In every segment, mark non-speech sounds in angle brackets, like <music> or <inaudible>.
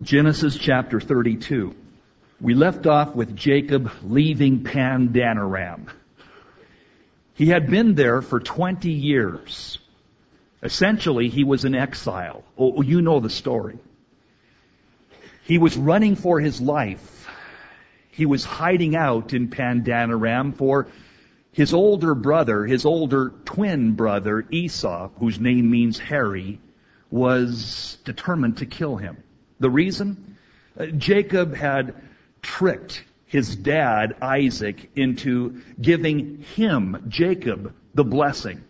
Genesis chapter 32. We left off with Jacob leaving Pandanaram. He had been there for 20 years. Essentially, he was in exile. Oh, oh, you know the story. He was running for his life. He was hiding out in Pandanaram for his older brother, his older twin brother, Esau, whose name means hairy, was determined to kill him. The reason? Uh, Jacob had tricked his dad, Isaac, into giving him, Jacob, the blessing.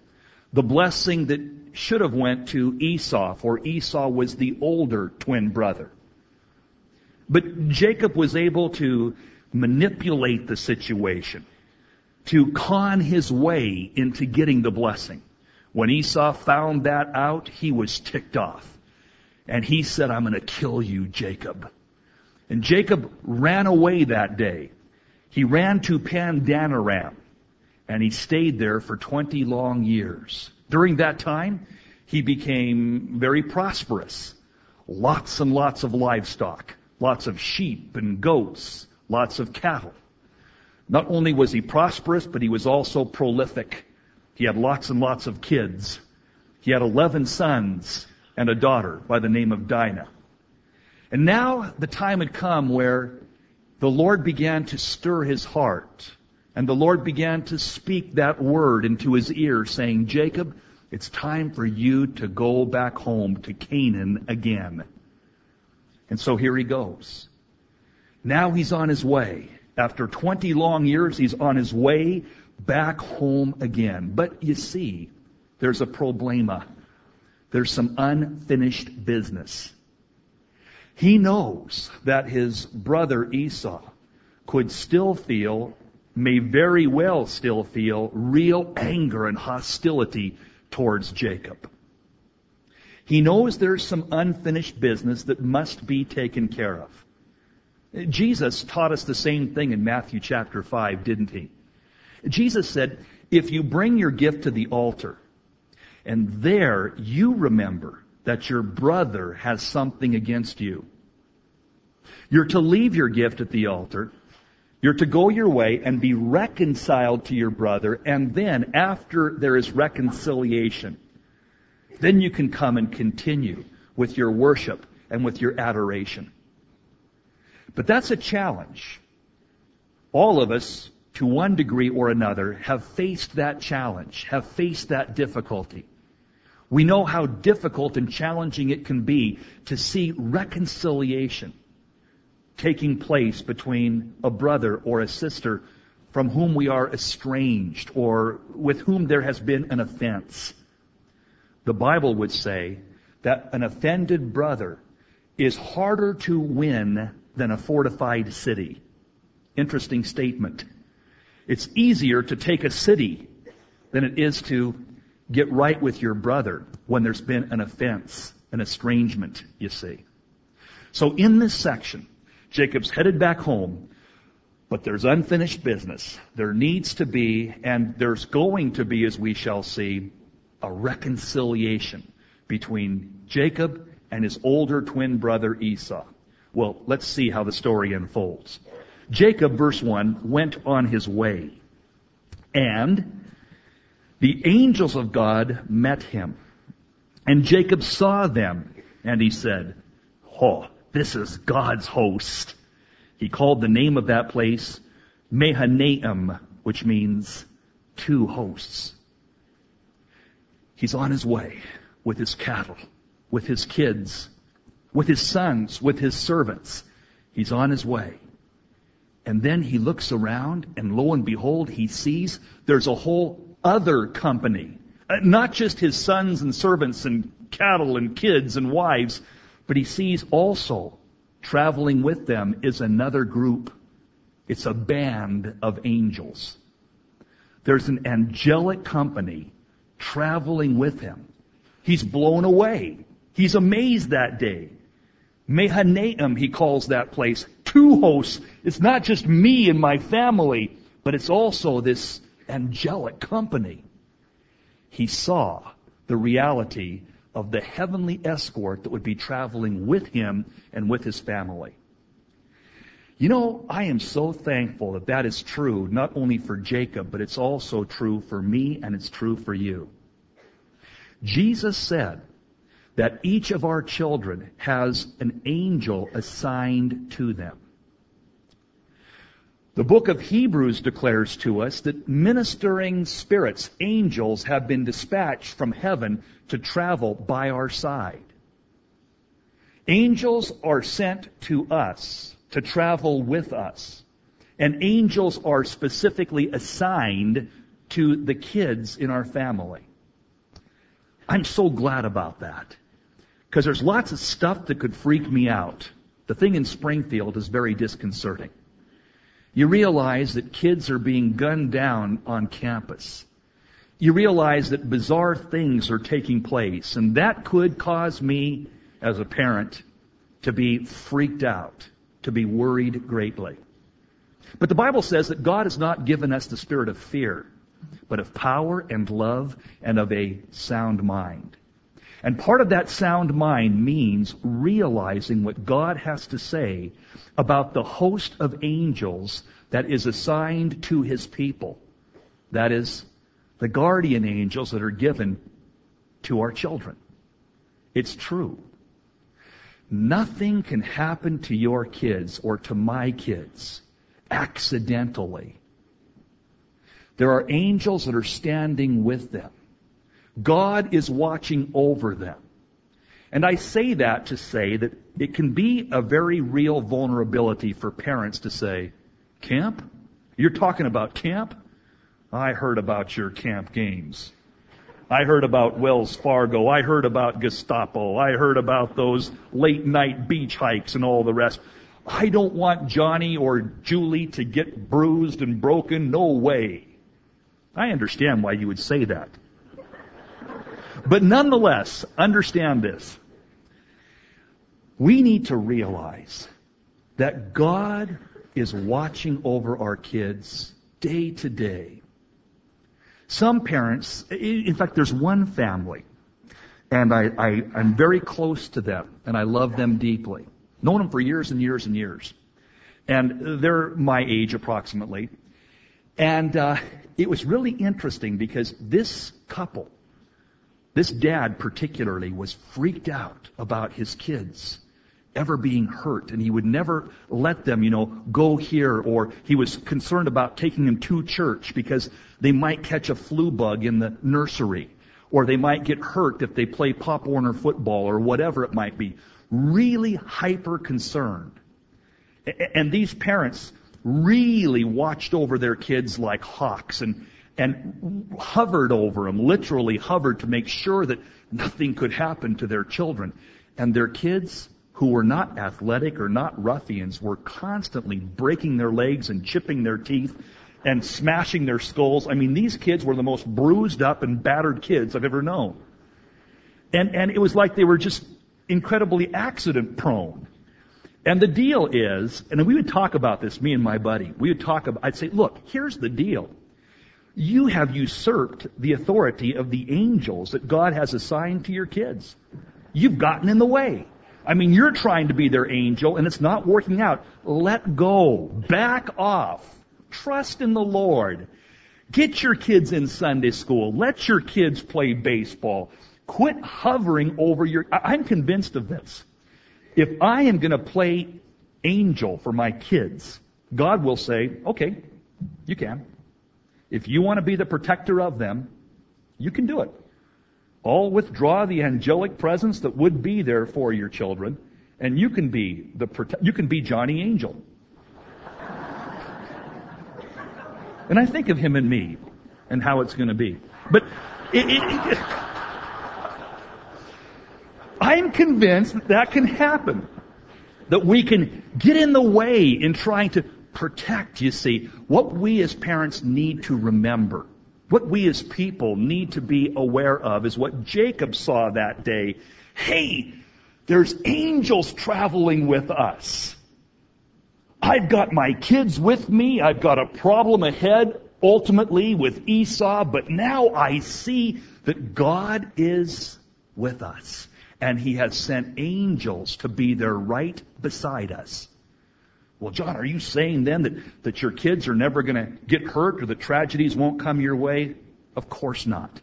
The blessing that should have went to Esau, for Esau was the older twin brother. But Jacob was able to manipulate the situation, to con his way into getting the blessing. When Esau found that out, he was ticked off. And he said, I'm going to kill you, Jacob. And Jacob ran away that day. He ran to Pandanaram and he stayed there for 20 long years. During that time, he became very prosperous. Lots and lots of livestock, lots of sheep and goats, lots of cattle. Not only was he prosperous, but he was also prolific. He had lots and lots of kids. He had 11 sons and a daughter by the name of Dinah. And now the time had come where the Lord began to stir his heart. And the Lord began to speak that word into his ear, saying, Jacob, it's time for you to go back home to Canaan again. And so here he goes. Now he's on his way. After 20 long years, he's on his way back home again. But you see, there's a problema. There's some unfinished business. He knows that his brother Esau could still feel, may very well still feel, real anger and hostility towards Jacob. He knows there's some unfinished business that must be taken care of. Jesus taught us the same thing in Matthew chapter 5, didn't he? Jesus said, if you bring your gift to the altar, and there you remember that your brother has something against you. You're to leave your gift at the altar. You're to go your way and be reconciled to your brother. And then after there is reconciliation, then you can come and continue with your worship and with your adoration. But that's a challenge. All of us, to one degree or another, have faced that challenge, have faced that difficulty. We know how difficult and challenging it can be to see reconciliation taking place between a brother or a sister from whom we are estranged or with whom there has been an offense. The Bible would say that an offended brother is harder to win than a fortified city. Interesting statement. It's easier to take a city than it is to get right with your brother when there's been an offense, an estrangement, you see. So in this section, Jacob's headed back home, but there's unfinished business. There needs to be, and there's going to be, as we shall see, a reconciliation between Jacob and his older twin brother Esau. Well, let's see how the story unfolds. Jacob, verse 1, went on his way. And the angels of God met him. And Jacob saw them, and he said, Oh, this is God's host. He called the name of that place Mahanaim, which means two hosts. He's on his way with his cattle, with his kids, with his sons, with his servants. He's on his way. And then he looks around and lo and behold, he sees there's a whole other company. Uh, not just his sons and servants and cattle and kids and wives, but he sees also traveling with them is another group. It's a band of angels. There's an angelic company traveling with him. He's blown away. He's amazed that day. Mahanaim, he calls that place. Two hosts. It's not just me and my family, but it's also this angelic company. He saw the reality of the heavenly escort that would be traveling with him and with his family. You know, I am so thankful that that is true, not only for Jacob, but it's also true for me and it's true for you. Jesus said that each of our children has an angel assigned to them. The book of Hebrews declares to us that ministering spirits, angels, have been dispatched from heaven to travel by our side. Angels are sent to us to travel with us. And angels are specifically assigned to the kids in our family. I'm so glad about that. Because there's lots of stuff that could freak me out. The thing in Springfield is very disconcerting. You realize that kids are being gunned down on campus. You realize that bizarre things are taking place, and that could cause me, as a parent, to be freaked out to be worried greatly. But the Bible says that God has not given us the spirit of fear, but of power and love and of a sound mind. And part of that sound mind means realizing what God has to say about the host of angels that is assigned to his people. That is, the guardian angels that are given to our children. It's true. Nothing can happen to your kids or to my kids accidentally. There are angels that are standing with them. God is watching over them. And I say that to say that it can be a very real vulnerability for parents to say, Camp? You're talking about camp? I heard about your camp games. I heard about Wells Fargo. I heard about Gestapo. I heard about those late night beach hikes and all the rest. I don't want Johnny or Julie to get bruised and broken. No way. I understand why you would say that. But nonetheless, understand this. We need to realize that God is watching over our kids day to day. Some parents, in fact, there's one family, and I, I, I'm very close to them, and I love them deeply. Known them for years and years and years. And they're my age approximately. And uh, it was really interesting because this couple, this dad particularly, was freaked out about his kids ever being hurt and he would never let them, you know, go here or he was concerned about taking them to church because they might catch a flu bug in the nursery or they might get hurt if they play Pop Warner football or whatever it might be. Really hyper concerned. And these parents really watched over their kids like hawks and and hovered over them, literally hovered to make sure that nothing could happen to their children. And their kids who were not athletic or not ruffians were constantly breaking their legs and chipping their teeth and smashing their skulls. I mean, these kids were the most bruised up and battered kids I've ever known. And, and it was like they were just incredibly accident prone. And the deal is, and we would talk about this, me and my buddy, we would talk about, I'd say, look, here's the deal. You have usurped the authority of the angels that God has assigned to your kids. You've gotten in the way. I mean, you're trying to be their angel and it's not working out. Let go. Back off. Trust in the Lord. Get your kids in Sunday school. Let your kids play baseball. Quit hovering over your, I'm convinced of this. If I am going to play angel for my kids, God will say, okay, you can. If you want to be the protector of them, you can do it. All withdraw the angelic presence that would be there for your children, and you can be the prote- you can be Johnny Angel. <laughs> and I think of him and me, and how it's going to be. But it, it, it, I'm convinced that that can happen. That we can get in the way in trying to protect, you see, what we as parents need to remember what we as people need to be aware of is what Jacob saw that day. Hey, there's angels traveling with us. I've got my kids with me. I've got a problem ahead ultimately with Esau, but now I see that God is with us. And he has sent angels to be there right beside us. Well, John, are you saying then that, that your kids are never going to get hurt or that tragedies won't come your way? Of course not.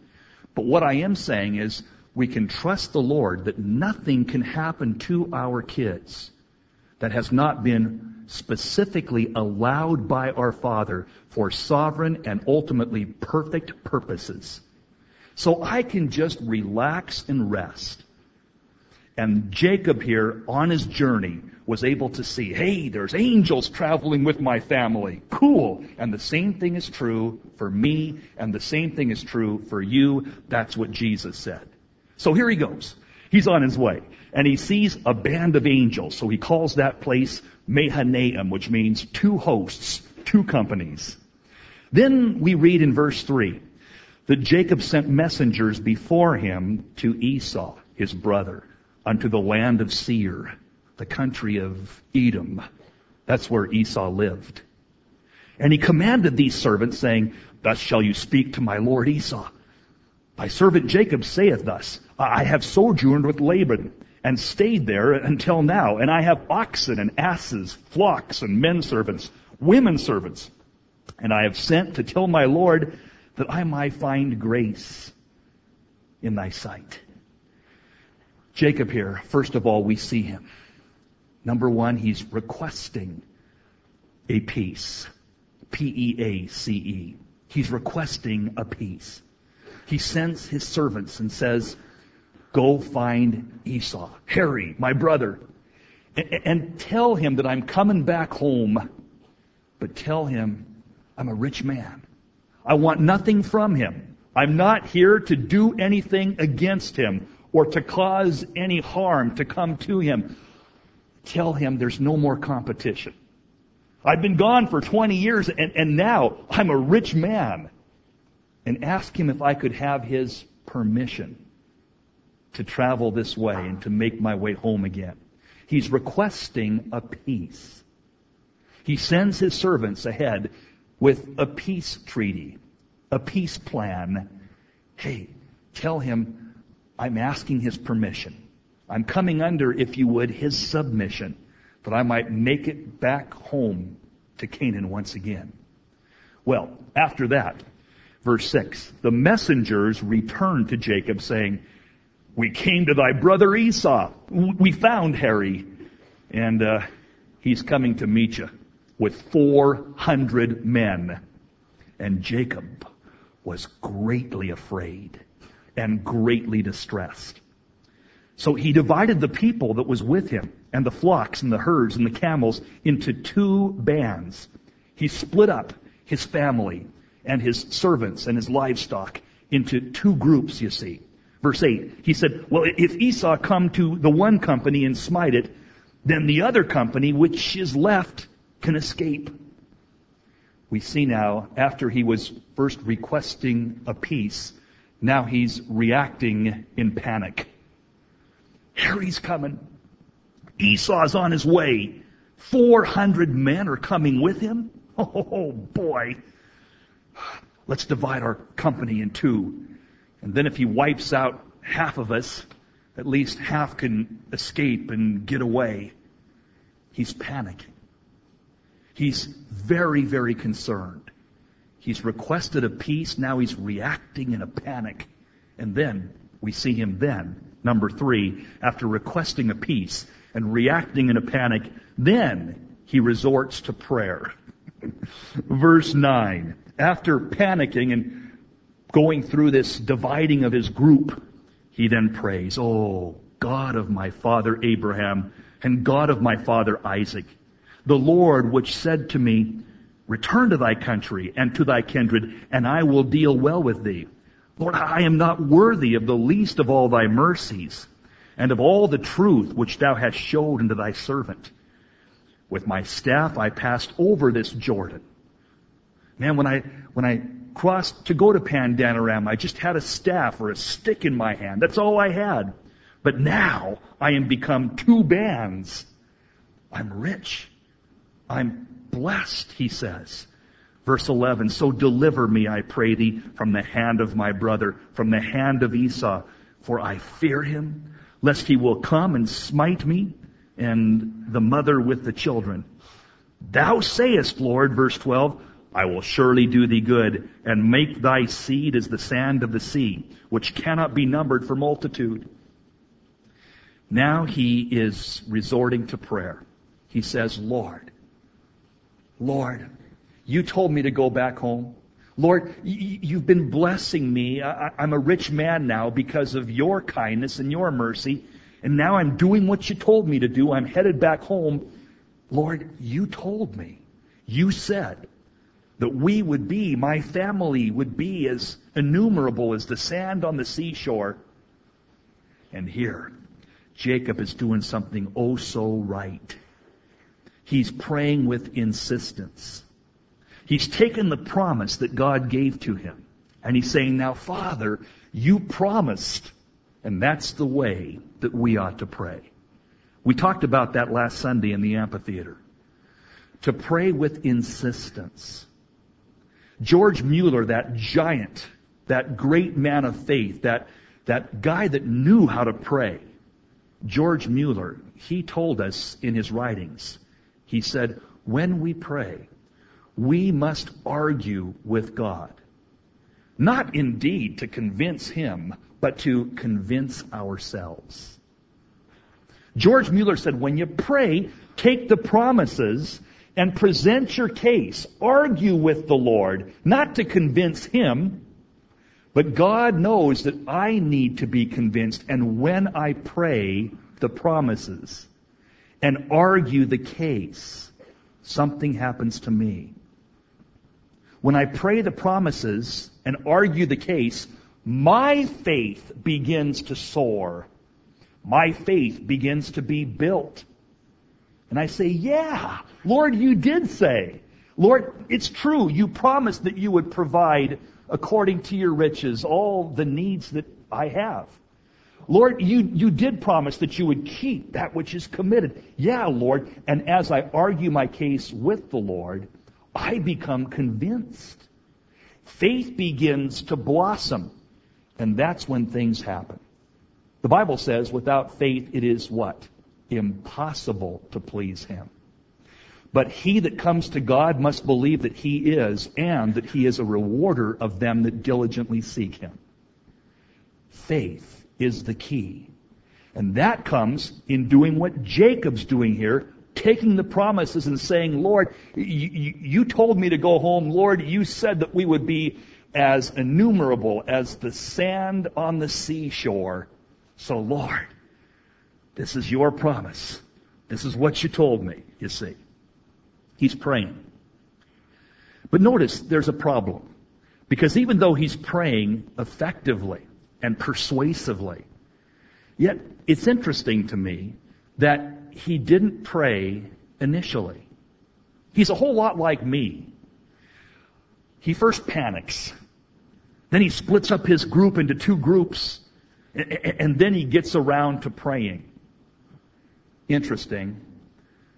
But what I am saying is we can trust the Lord that nothing can happen to our kids that has not been specifically allowed by our Father for sovereign and ultimately perfect purposes. So I can just relax and rest. And Jacob here on his journey was able to see, hey, there's angels traveling with my family. Cool. And the same thing is true for me, and the same thing is true for you. That's what Jesus said. So here he goes. He's on his way. And he sees a band of angels. So he calls that place Mahanaim, which means two hosts, two companies. Then we read in verse 3 that Jacob sent messengers before him to Esau, his brother, unto the land of Seir, the country of Edom. That's where Esau lived. And he commanded these servants, saying, Thus shall you speak to my lord Esau. Thy servant Jacob saith thus, I have sojourned with Laban, and stayed there until now, and I have oxen and asses, flocks and men servants, women servants, and I have sent to tell my Lord that I might find grace in thy sight. Jacob here, first of all, we see him. Number one, he's requesting a peace. P-E-A-C-E. He's requesting a peace. He sends his servants and says, go find Esau, Harry, my brother, and, and tell him that I'm coming back home, but tell him I'm a rich man. I want nothing from him. I'm not here to do anything against him or to cause any harm to come to him. Tell him there's no more competition. I've been gone for 20 years and, and now I'm a rich man. And ask him if I could have his permission to travel this way and to make my way home again. He's requesting a peace. He sends his servants ahead with a peace treaty, a peace plan. Hey, tell him I'm asking his permission. I'm coming under, if you would, his submission that I might make it back home to Canaan once again. Well, after that, verse 6, the messengers returned to Jacob saying, we came to thy brother Esau. We found Harry. And uh, he's coming to meet you with 400 men. And Jacob was greatly afraid and greatly distressed. So he divided the people that was with him and the flocks and the herds and the camels into two bands. He split up his family and his servants and his livestock into two groups, you see. Verse 8, he said, well, if Esau come to the one company and smite it, then the other company which is left can escape. We see now, after he was first requesting a peace, now he's reacting in panic. Harry's coming. Esau's on his way. 400 men are coming with him. <laughs> Oh boy. Let's divide our company in two. And then if he wipes out half of us, at least half can escape and get away. He's panicking. He's very, very concerned. He's requested a peace. Now he's reacting in a panic. And then we see him then, number three, after requesting a peace and reacting in a panic, then he resorts to prayer. <laughs> Verse 9. After panicking and going through this dividing of his group, he then prays, Oh, God of my father Abraham and God of my father Isaac, the Lord which said to me, Return to thy country and to thy kindred, and I will deal well with thee. Lord, I am not worthy of the least of all thy mercies, and of all the truth which thou hast showed unto thy servant. With my staff I passed over this Jordan. Man, when I, when I crossed to go to Pandanaram, I just had a staff or a stick in my hand. That's all I had. But now I am become two bands. I'm rich. I'm blessed, he says. Verse 11, so deliver me, I pray thee, from the hand of my brother, from the hand of Esau. for I fear him, lest he will come and smite me and the mother with the children. Thou sayest, Lord, verse 12, I will surely do thee good and make thy seed as the sand of the sea, which cannot be numbered for multitude. Now he is resorting to prayer. He says, Lord, Lord, you told me to go back home. Lord, you've been blessing me. I'm a rich man now because of your kindness and your mercy. And now I'm doing what you told me to do. I'm headed back home. Lord, you told me. You said that we would be, my family would be as innumerable as the sand on the seashore. And here, Jacob is doing something oh so right. He's praying with insistence. He's taken the promise that God gave to him. And he's saying, now Father, you promised. And that's the way that we ought to pray. We talked about that last Sunday in the amphitheater. To pray with insistence. George Mueller, that giant, that great man of faith, that, that guy that knew how to pray, George Mueller, he told us in his writings, he said, when we pray, we must argue with God. Not indeed to convince Him, but to convince ourselves. George Mueller said, when you pray, take the promises and present your case. Argue with the Lord, not to convince Him, but God knows that I need to be convinced. And when I pray the promises and argue the case, something happens to me. When I pray the promises and argue the case, my faith begins to soar. My faith begins to be built. And I say, yeah, Lord, you did say. Lord, it's true. You promised that you would provide according to your riches all the needs that I have. Lord, you, you did promise that you would keep that which is committed. Yeah, Lord. And as I argue my case with the Lord, I become convinced. Faith begins to blossom. And that's when things happen. The Bible says without faith it is what? Impossible to please Him. But he that comes to God must believe that He is and that He is a rewarder of them that diligently seek Him. Faith is the key. And that comes in doing what Jacob's doing here, taking the promises and saying, Lord, you, you, told me to go home. Lord, you said that we would be as innumerable as the sand on the seashore. So Lord, this is your promise. This is what you told me, you see. He's praying. But notice there's a problem. Because even though he's praying effectively and persuasively, yet it's interesting to me that he didn't pray initially. He's a whole lot like me. He first panics. Then he splits up his group into two groups. And then he gets around to praying. Interesting.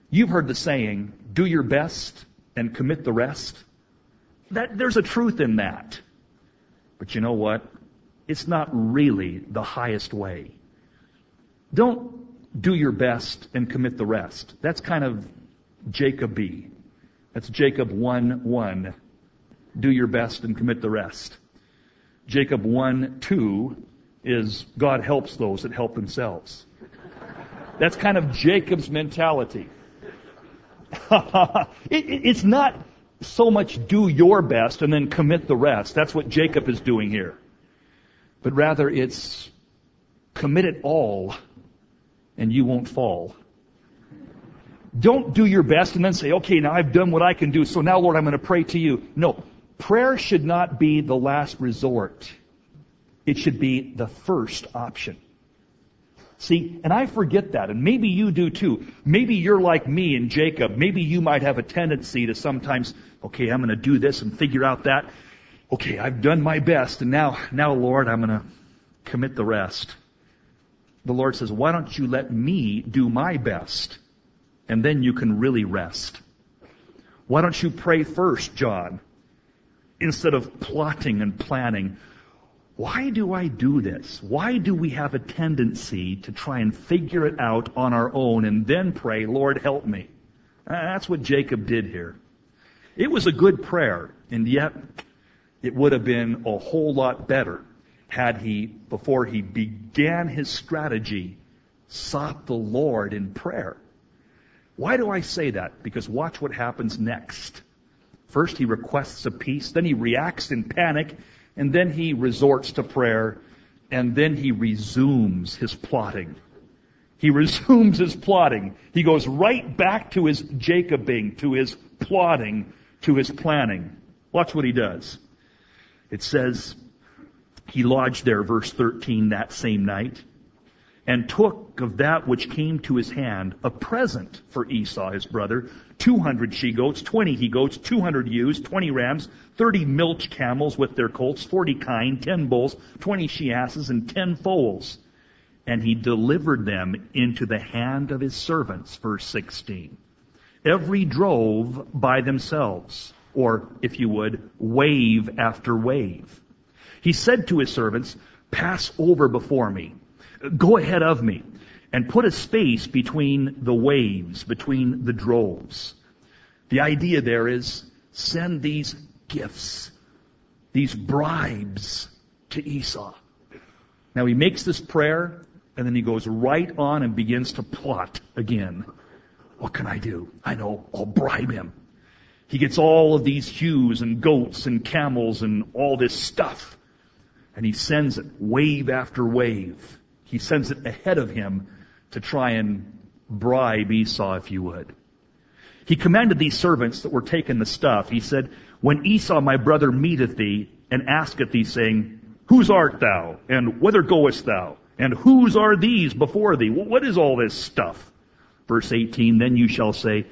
You've heard the saying, do your best and commit the rest. That, there's a truth in that. But you know what? It's not really the highest way. Don't do your best and commit the rest. That's kind of Jacoby. That's Jacob 1 1. Do your best and commit the rest. Jacob 1 2 is God helps those that help themselves. That's kind of Jacob's mentality. <laughs> it, it, it's not so much do your best and then commit the rest. That's what Jacob is doing here. But rather it's commit it all and you won't fall. Don't do your best and then say, okay, now I've done what I can do, so now Lord, I'm going to pray to you. No. Prayer should not be the last resort. It should be the first option. See, and I forget that, and maybe you do too. Maybe you're like me and Jacob. Maybe you might have a tendency to sometimes, okay, I'm going to do this and figure out that. Okay, I've done my best, and now, now Lord, I'm going to commit the rest the Lord says, why don't you let me do my best? And then you can really rest. Why don't you pray first, John? Instead of plotting and planning. Why do I do this? Why do we have a tendency to try and figure it out on our own and then pray, Lord, help me? Uh, that's what Jacob did here. It was a good prayer, and yet it would have been a whole lot better had he, before he began his strategy, sought the Lord in prayer. Why do I say that? Because watch what happens next. First, he requests a peace, then he reacts in panic, and then he resorts to prayer, and then he resumes his plotting. He <laughs> resumes his plotting. He goes right back to his Jacobing, to his plotting, to his planning. Watch what he does. It says, he lodged there, verse 13, that same night, and took of that which came to his hand a present for Esau his brother, 200 she goats, 20 he goats, 200 ewes, 20 rams, 30 milch camels with their colts, 40 kine, 10 bulls, 20 she asses, and 10 foals. And he delivered them into the hand of his servants, verse 16. Every drove by themselves, or if you would, wave after wave. He said to his servants, pass over before me. Go ahead of me and put a space between the waves, between the droves. The idea there is send these gifts, these bribes to Esau. Now he makes this prayer and then he goes right on and begins to plot again. What can I do? I know, I'll bribe him. He gets all of these ewes and goats and camels and all this stuff. And he sends it wave after wave. He sends it ahead of him to try and bribe Esau, if you would. He commanded these servants that were taking the stuff, he said, When Esau my brother meeteth thee, and asketh thee, saying, Whose art thou? And whither goest thou? And whose are these before thee? What is all this stuff? Verse 18, Then you shall say,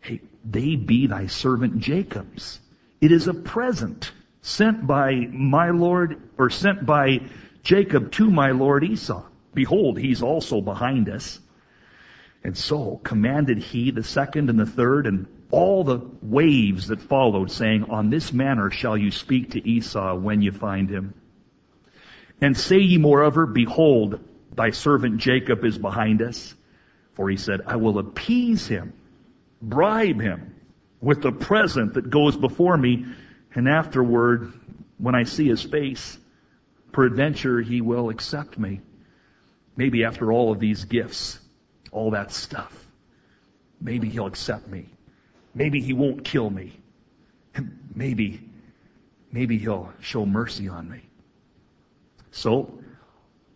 Hey, they be thy servant Jacob's. It is a present sent by my Lord, or sent by Jacob to my Lord Esau. Behold, he's also behind us. And so commanded he the second and the third and all the waves that followed, saying, On this manner shall you speak to Esau when you find him. And say ye moreover, Behold, thy servant Jacob is behind us. For he said, I will appease him, bribe him with the present that goes before me, and afterward, when I see his face, peradventure he will accept me. Maybe after all of these gifts, all that stuff, maybe he'll accept me. Maybe he won't kill me. <laughs> Maybe, maybe he'll show mercy on me. So,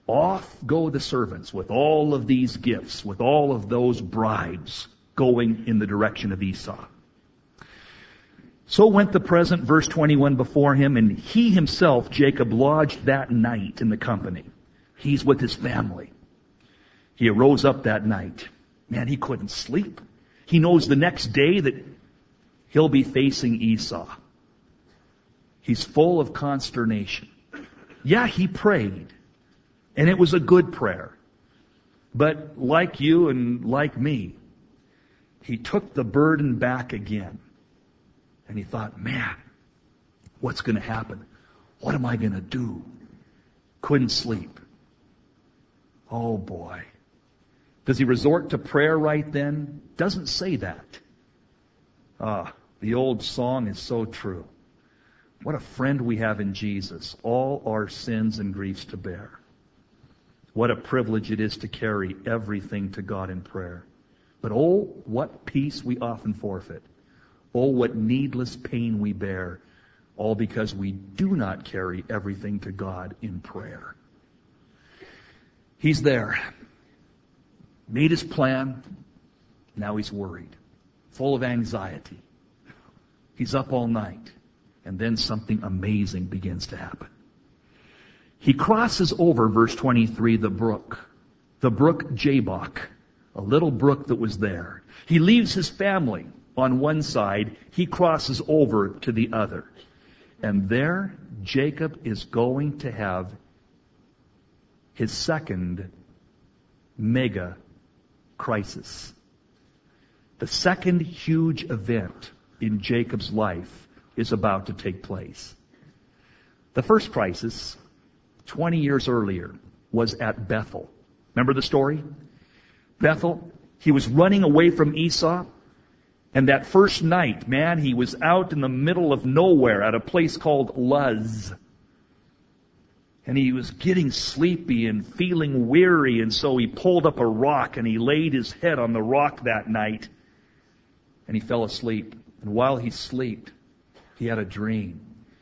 off go the servants with all of these gifts, with all of those bribes going in the direction of Esau. So went the present, verse 21, before him, and he himself, Jacob, lodged that night in the company. He's with his family. He arose up that night. Man, he couldn't sleep. He knows the next day that he'll be facing Esau. He's full of consternation. Yeah, he prayed. And it was a good prayer. But like you and like me, he took the burden back again. And he thought, man, what's going to happen? What am I going to do? Couldn't sleep. Oh boy. Does he resort to prayer right then? Doesn't say that. Ah, the old song is so true. What a friend we have in Jesus, all our sins and griefs to bear. What a privilege it is to carry everything to God in prayer. But oh, what peace we often forfeit. Oh, what needless pain we bear, all because we do not carry everything to God in prayer. He's there. Made his plan. Now he's worried. Full of anxiety. He's up all night. And then something amazing begins to happen. He crosses over, verse 23, the brook. The brook Jabbok. A little brook that was there. He leaves his family on one side. He crosses over to the other. And there, Jacob is going to have his second mega crisis. The second huge event in Jacob's life is about to take place. The first crisis 20 years earlier, was at Bethel. Remember the story? Bethel, he was running away from Esau. And that first night, man, he was out in the middle of nowhere at a place called Luz. And he was getting sleepy and feeling weary, and so he pulled up a rock and he laid his head on the rock that night. And he fell asleep. And while he slept, he had a dream.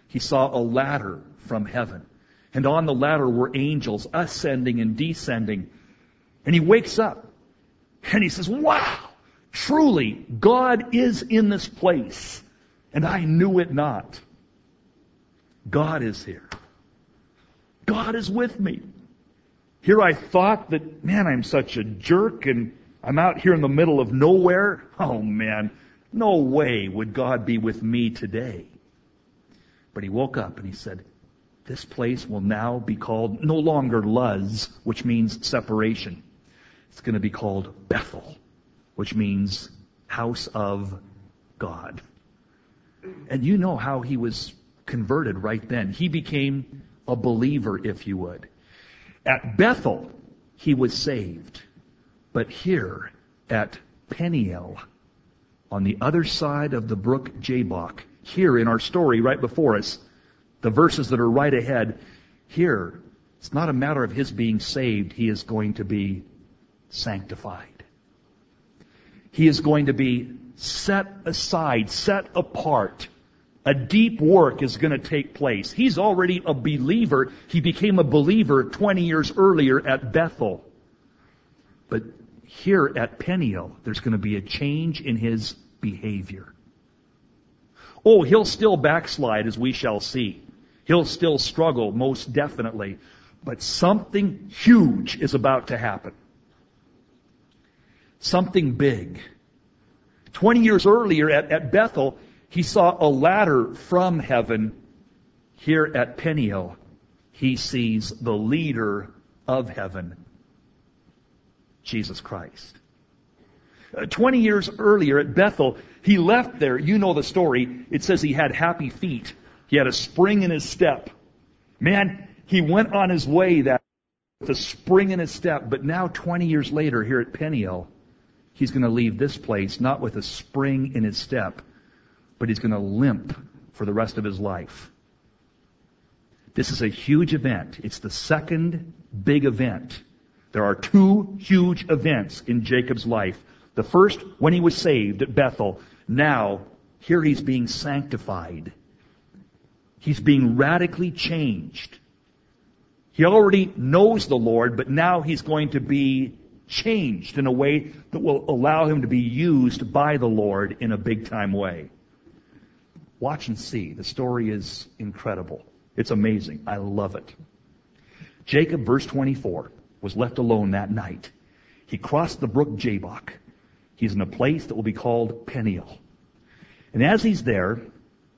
He saw a ladder from heaven. And on the ladder were angels ascending and descending. And he wakes up and he says, wow, truly God is in this place. And I knew it not. God is here. God is with me. Here I thought that, man, I'm such a jerk and I'm out here in the middle of nowhere. Oh man, no way would God be with me today. But he woke up and he said, this place will now be called no longer Luz, which means separation. It's going to be called Bethel, which means house of God. And you know how he was converted right then. He became a believer, if you would. At Bethel, he was saved. But here at Peniel, on the other side of the brook Jabbok, here in our story right before us, the verses that are right ahead, here, it's not a matter of his being saved, he is going to be sanctified. He is going to be set aside, set apart. A deep work is going to take place. He's already a believer. He became a believer 20 years earlier at Bethel. But here at Peniel, there's going to be a change in his behavior. Oh, he'll still backslide as we shall see. He'll still struggle, most definitely. But something huge is about to happen. Something big. Twenty years earlier at, at Bethel, he saw a ladder from heaven. Here at Peniel, he sees the leader of heaven, Jesus Christ. Uh, 20 years earlier at Bethel, he left there. You know the story. It says he had happy feet. He had a spring in his step. Man, he went on his way that with a spring in his step. But now, 20 years later, here at Peniel, he's going to leave this place not with a spring in his step, but he's going to limp for the rest of his life. This is a huge event. It's the second big event. There are two huge events in Jacob's life. The first, when he was saved at Bethel. Now, here he's being sanctified. He's being radically changed. He already knows the Lord, but now he's going to be changed in a way that will allow him to be used by the Lord in a big time way. Watch and see. The story is incredible. It's amazing. I love it. Jacob, verse 24, was left alone that night. He crossed the brook Jabbok. He's in a place that will be called Peniel. And as he's there,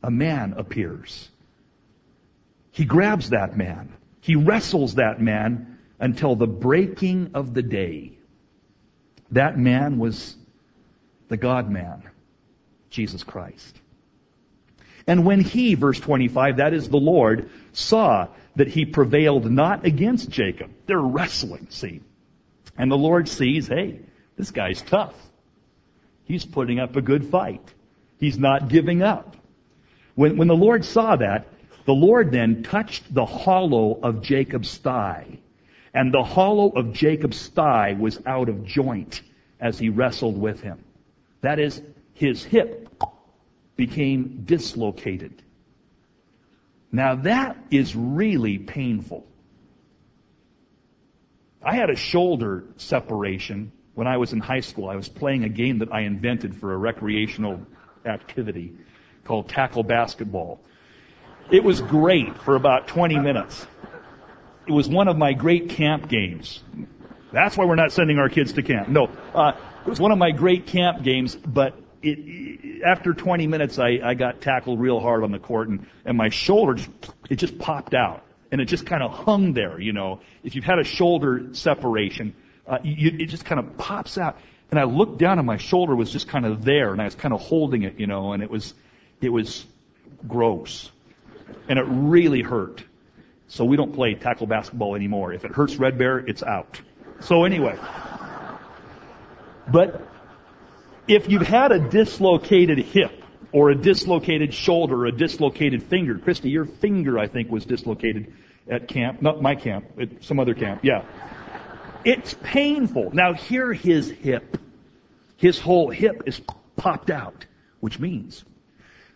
a man appears. He grabs that man. He wrestles that man until the breaking of the day. That man was the God man, Jesus Christ. And when he, verse 25, that is the Lord, saw that he prevailed not against Jacob, they're wrestling, see. And the Lord sees, hey, this guy's tough. He's putting up a good fight. He's not giving up. When, when the Lord saw that, the Lord then touched the hollow of Jacob's thigh. And the hollow of Jacob's thigh was out of joint as he wrestled with him. That is, his hip became dislocated. Now that is really painful. I had a shoulder separation when I was in high school. I was playing a game that I invented for a recreational activity called tackle basketball. It was great for about 20 minutes. It was one of my great camp games. That's why we're not sending our kids to camp. No, uh, it was one of my great camp games, but it, after 20 minutes, I, I got tackled real hard on the court, and, and my shoulder just, it just popped out, and it just kind of hung there. You know, if you've had a shoulder separation, uh, you, it just kind of pops out. And I looked down, and my shoulder was just kind of there, and I was kind of holding it, you know, and it was, it was gross, and it really hurt. So we don't play tackle basketball anymore. If it hurts Red Bear, it's out. So anyway. But if you've had a dislocated hip or a dislocated shoulder or a dislocated finger, Christy, your finger, I think, was dislocated at camp, not my camp, at some other camp, yeah. It's painful. Now here his hip, his whole hip is popped out, which means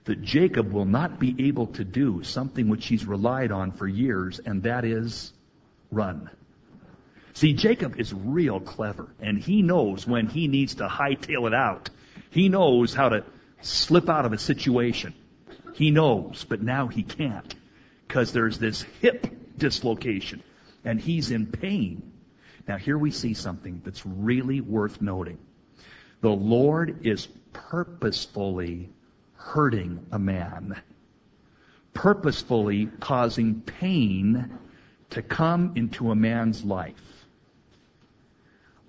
that Jacob will not be able to do something which he's relied on for years, and that is run. See, Jacob is real clever, and he knows when he needs to hightail it out. He knows how to slip out of a situation. He knows, but now he can't, because there's this hip dislocation, and he's in pain. Now here we see something that's really worth noting. The Lord is purposefully hurting a man, purposefully causing pain to come into a man's life.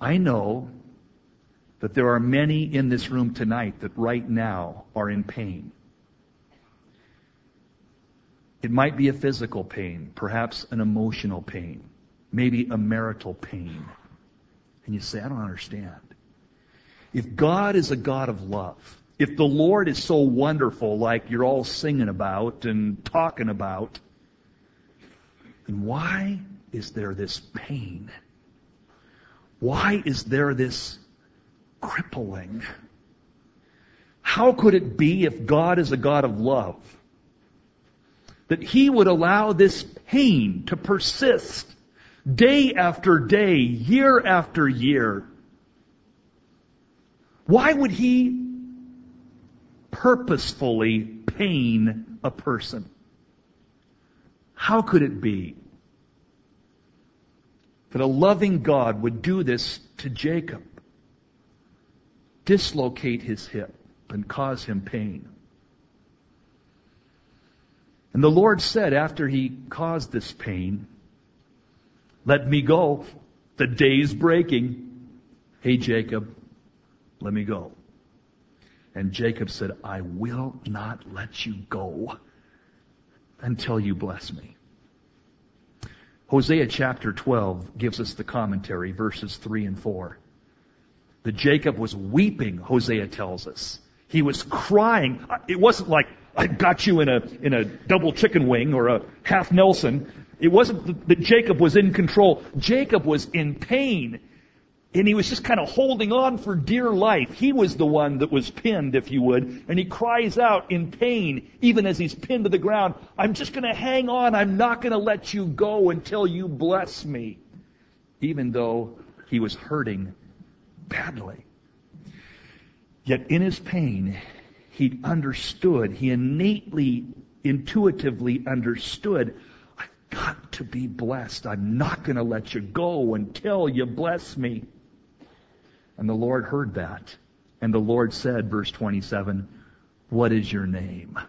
I know that there are many in this room tonight that right now are in pain. It might be a physical pain, perhaps an emotional pain, maybe a marital pain. And you say, I don't understand. If God is a God of love, if the Lord is so wonderful, like you're all singing about and talking about, then why is there this pain? Why is there this crippling? How could it be if God is a God of love that He would allow this pain to persist day after day, year after year? Why would He purposefully pain a person? How could it be that a loving God would do this to Jacob? Dislocate his hip and cause him pain. And the Lord said after he caused this pain, let me go. The day's breaking. Hey, Jacob, let me go. And Jacob said, I will not let you go until you bless me. Hosea chapter 12 gives us the commentary, verses 3 and 4. That Jacob was weeping, Hosea tells us. He was crying. It wasn't like, I got you in a, in a double chicken wing or a half Nelson. It wasn't that Jacob was in control. Jacob was in pain. And he was just kind of holding on for dear life. He was the one that was pinned, if you would. And he cries out in pain, even as he's pinned to the ground, I'm just going to hang on. I'm not going to let you go until you bless me. Even though he was hurting badly. Yet in his pain, he understood, he innately, intuitively understood I've got to be blessed. I'm not going to let you go until you bless me. And the Lord heard that. And the Lord said, verse 27, What is your name?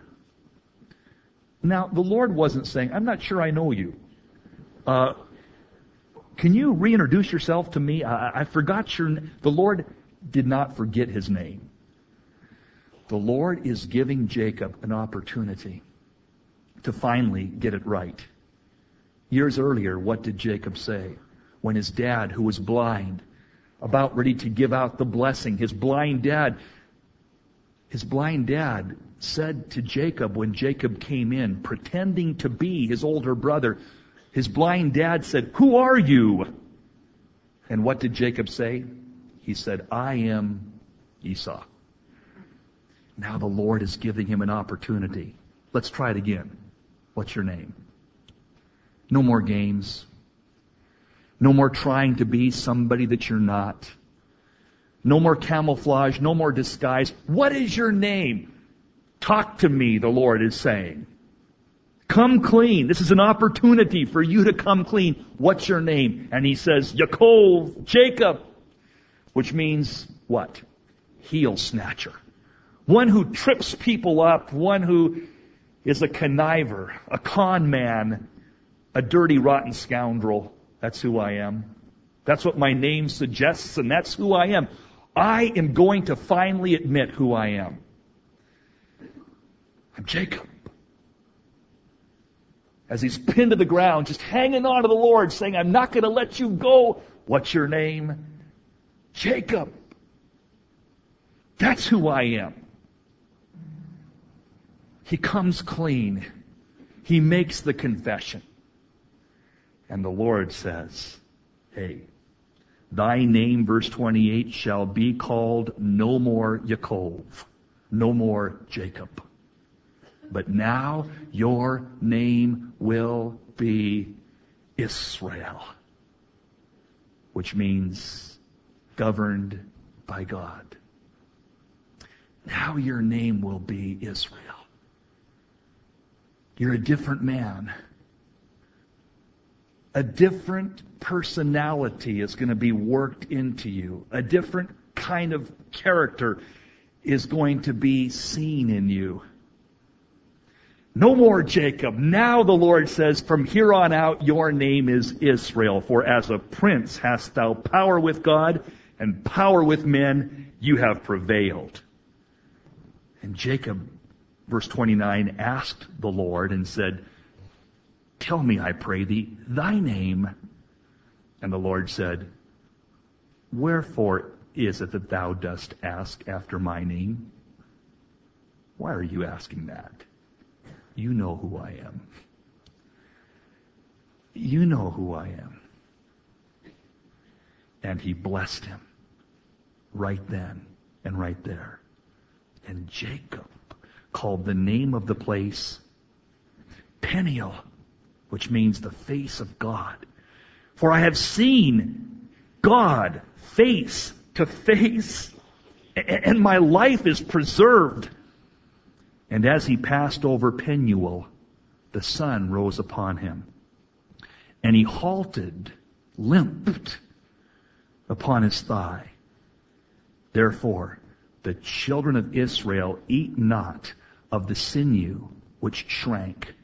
Now, the Lord wasn't saying, I'm not sure I know you. Uh, can you reintroduce yourself to me? I, I forgot your name. The Lord did not forget his name. The Lord is giving Jacob an opportunity to finally get it right. Years earlier, what did Jacob say? When his dad, who was blind, about ready to give out the blessing. His blind dad, his blind dad said to Jacob when Jacob came in, pretending to be his older brother, his blind dad said, Who are you? And what did Jacob say? He said, I am Esau. Now the Lord is giving him an opportunity. Let's try it again. What's your name? No more games. No more trying to be somebody that you're not. No more camouflage, no more disguise. What is your name? Talk to me, the Lord is saying. Come clean. This is an opportunity for you to come clean. What's your name? And he says, Yaakov, Jacob, which means what? Heel snatcher. One who trips people up, one who is a conniver, a con man, a dirty, rotten scoundrel. That's who I am. That's what my name suggests, and that's who I am. I am going to finally admit who I am. I'm Jacob. as he's pinned to the ground, just hanging on to the Lord, saying, I'm not going to let you go. What's your name? Jacob. That's who I am. He comes clean. He makes the confession. And the Lord says, Hey, thy name, verse 28, shall be called no more Yaakov, no more Jacob. But now your name will be Israel, which means governed by God. Now your name will be Israel. You're a different man. A different personality is going to be worked into you. A different kind of character is going to be seen in you. No more Jacob. Now the Lord says, from here on out your name is Israel, for as a prince hast thou power with God and power with men, you have prevailed. And Jacob, verse 29, asked the Lord and said, Tell me, I pray thee, thy name. And the Lord said, Wherefore is it that thou dost ask after my name? Why are you asking that? You know who I am. You know who I am. And he blessed him right then and right there. And Jacob called the name of the place Peniel, which means the face of God. For I have seen God face to face, and my life is preserved. And as he passed over Penuel, the sun rose upon him. And he halted, limped upon his thigh. Therefore, the children of Israel eat not of the sinew which shrank,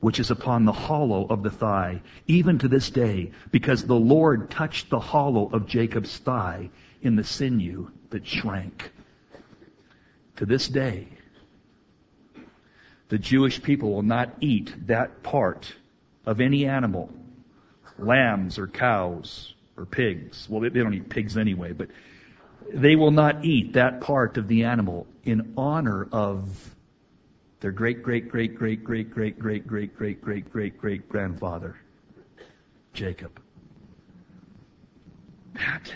which is upon the hollow of the thigh, even to this day, because the Lord touched the hollow of Jacob's thigh in the sinew that shrank. To this day, the Jewish people will not eat that part of any animal, lambs or cows or pigs. Well, they don't eat pigs anyway, but they will not eat that part of the animal in honor of their great, great, great, great, great, great, great, great, great, great, great, great grandfather, Jacob. That,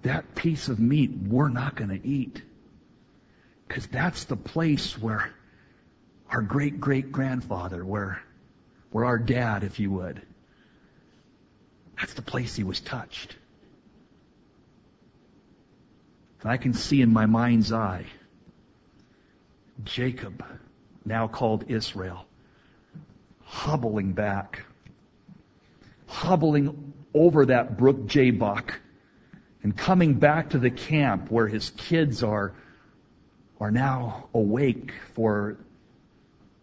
that piece of meat we're not going to eat. Because that's the place where our great great grandfather, where, where our dad, if you would, that's the place he was touched. And I can see in my mind's eye Jacob, now called Israel, hobbling back, hobbling over that brook Jabbok, and coming back to the camp where his kids are are now awake for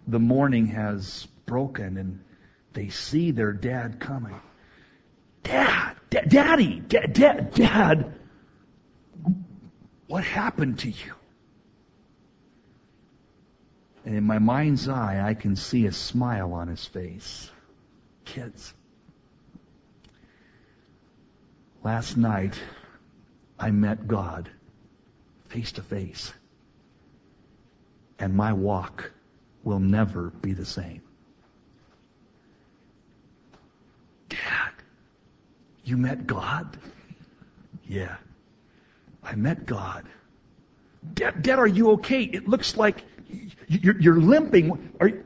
the morning has broken and they see their dad coming. Dad, da- daddy, da- da- dad, what happened to you? And in my mind's eye, I can see a smile on his face. Kids. Last night, I met God face to face and my walk will never be the same. Dad, you met God? Yeah, I met God. Dad, Dad, are you okay? It looks like you're, limping. Are you?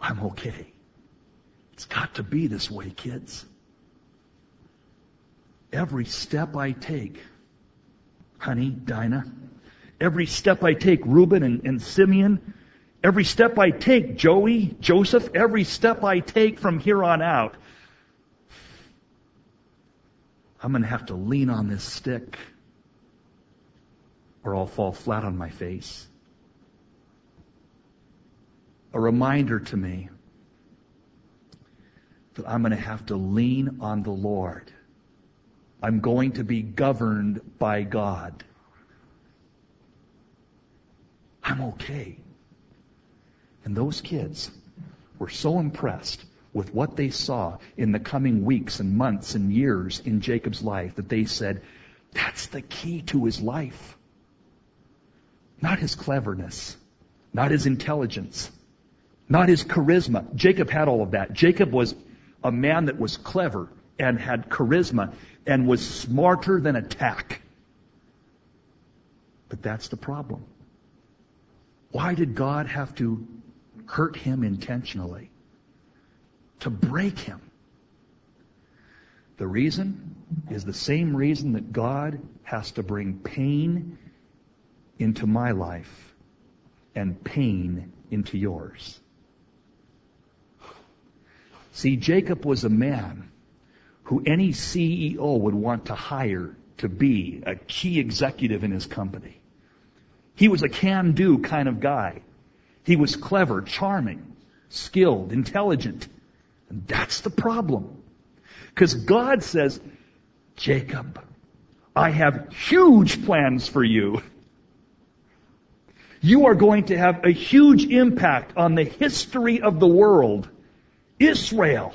I'm okay. It's got to be this way, kids. Every step I take, honey, Dinah, Every step I take, Reuben and, and Simeon, every step I take, Joey, Joseph, every step I take from here on out, I'm going to have to lean on this stick or I'll fall flat on my face. A reminder to me that I'm going to have to lean on the Lord. I'm going to be governed by God. I'm okay. And those kids were so impressed with what they saw in the coming weeks and months and years in Jacob's life that they said, that's the key to his life. Not his cleverness, not his intelligence, not his charisma. Jacob had all of that. Jacob was a man that was clever and had charisma and was smarter than a tack. But that's the problem. Why did God have to hurt him intentionally? To break him. The reason is the same reason that God has to bring pain into my life and pain into yours. See, Jacob was a man who any CEO would want to hire to be a key executive in his company. He was a can-do kind of guy. He was clever, charming, skilled, intelligent. And that's the problem. Because God says, Jacob, I have huge plans for you. You are going to have a huge impact on the history of the world. Israel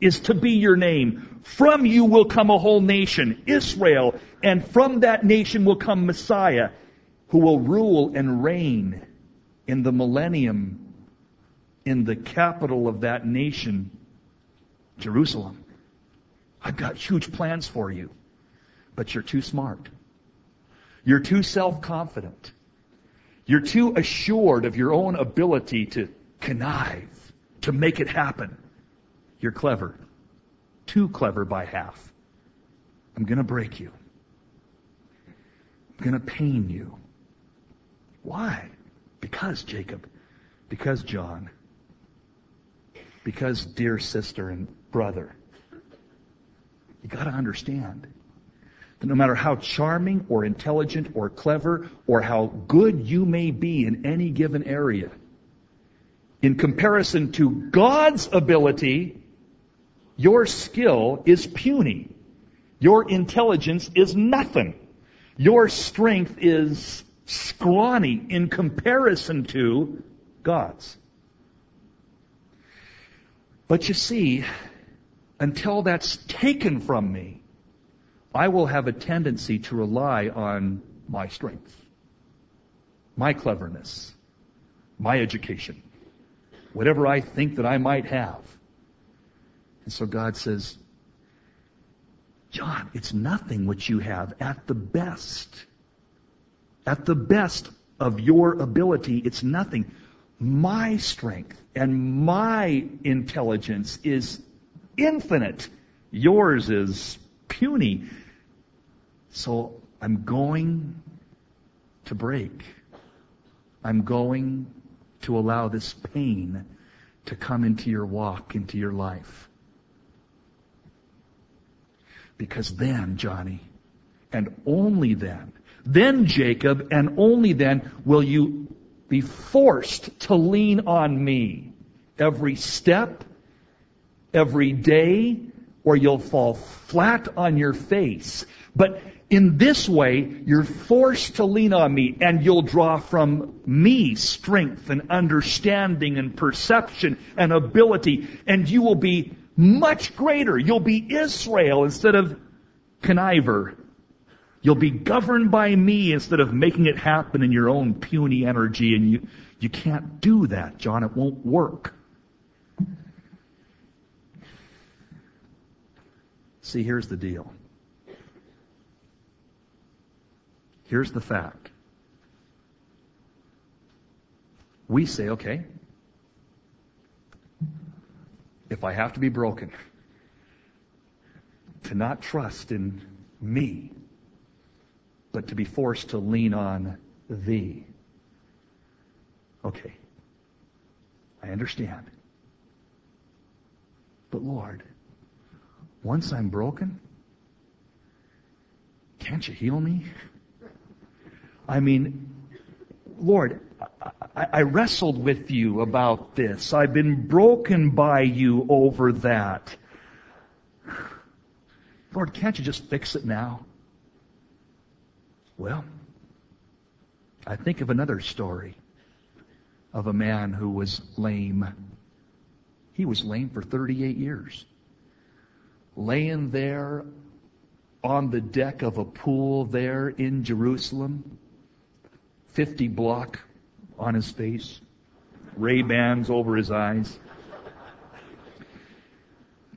is to be your name. From you will come a whole nation, Israel, and from that nation will come Messiah, who will rule and reign in the millennium in the capital of that nation, Jerusalem. I've got huge plans for you, but you're too smart. You're too self-confident. You're too assured of your own ability to connive, to make it happen. You're clever. Too clever by half. I'm going to break you. I'm going to pain you. Why? Because, Jacob. Because, John. Because, dear sister and brother. You got to understand that no matter how charming or intelligent or clever or how good you may be in any given area, in comparison to God's ability, your skill is puny. Your intelligence is nothing. Your strength is scrawny in comparison to God's. But you see, until that's taken from me, I will have a tendency to rely on my strength, my cleverness, my education, whatever I think that I might have. And so God says, John, it's nothing what you have at the best. At the best of your ability, it's nothing. My strength and my intelligence is infinite. Yours is puny. So I'm going to break. I'm going to allow this pain to come into your walk, into your life. Because then, Johnny, and only then, then Jacob, and only then will you be forced to lean on me every step, every day, or you'll fall flat on your face. But in this way, you're forced to lean on me and you'll draw from me strength and understanding and perception and ability and you will be much greater. You'll be Israel instead of conniver. You'll be governed by me instead of making it happen in your own puny energy and you, you can't do that, John. It won't work. See, here's the deal. Here's the fact. We say, okay, if I have to be broken, to not trust in me, but to be forced to lean on thee. Okay. I understand. But Lord, once I'm broken, can't you heal me? I mean, Lord, I, wrestled with you about this. I've been broken by you over that. Lord, can't you just fix it now? Well, I think of another story of a man who was lame. He was lame for 38 years. Laying there on the deck of a pool there in Jerusalem, 50 block on his face, Ray Bans over his eyes,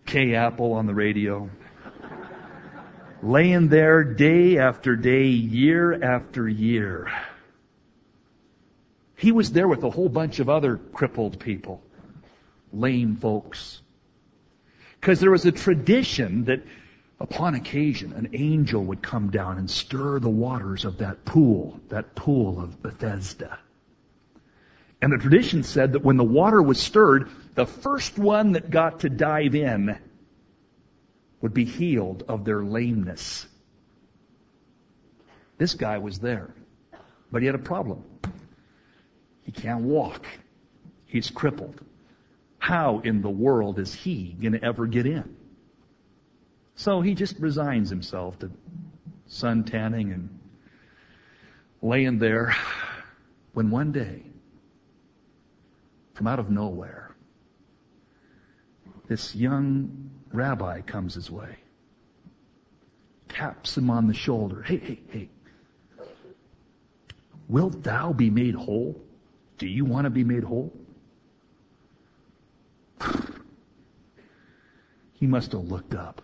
K Apple on the radio, laying there day after day, year after year. He was there with a whole bunch of other crippled people, lame folks. Because there was a tradition that upon occasion an angel would come down and stir the waters of that pool, that pool of Bethesda. And the tradition said that when the water was stirred, the first one that got to dive in would be healed of their lameness. This guy was there, but he had a problem. He can't walk. He's crippled. How in the world is he going to ever get in? So he just resigns himself to sun tanning and laying there when one day, from out of nowhere, this young rabbi comes his way, taps him on the shoulder. Hey, hey, hey. Wilt thou be made whole? Do you want to be made whole? <sighs> he must have looked up.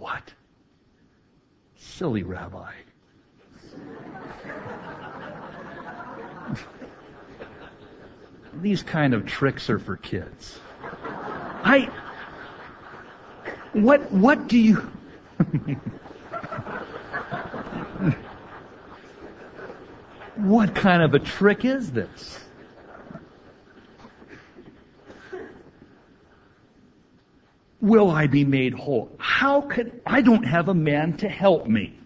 What? Silly rabbi. These kind of tricks are for kids. I, what, what do you, what kind of a trick is this? Will I be made whole? How could, I don't have a man to help me.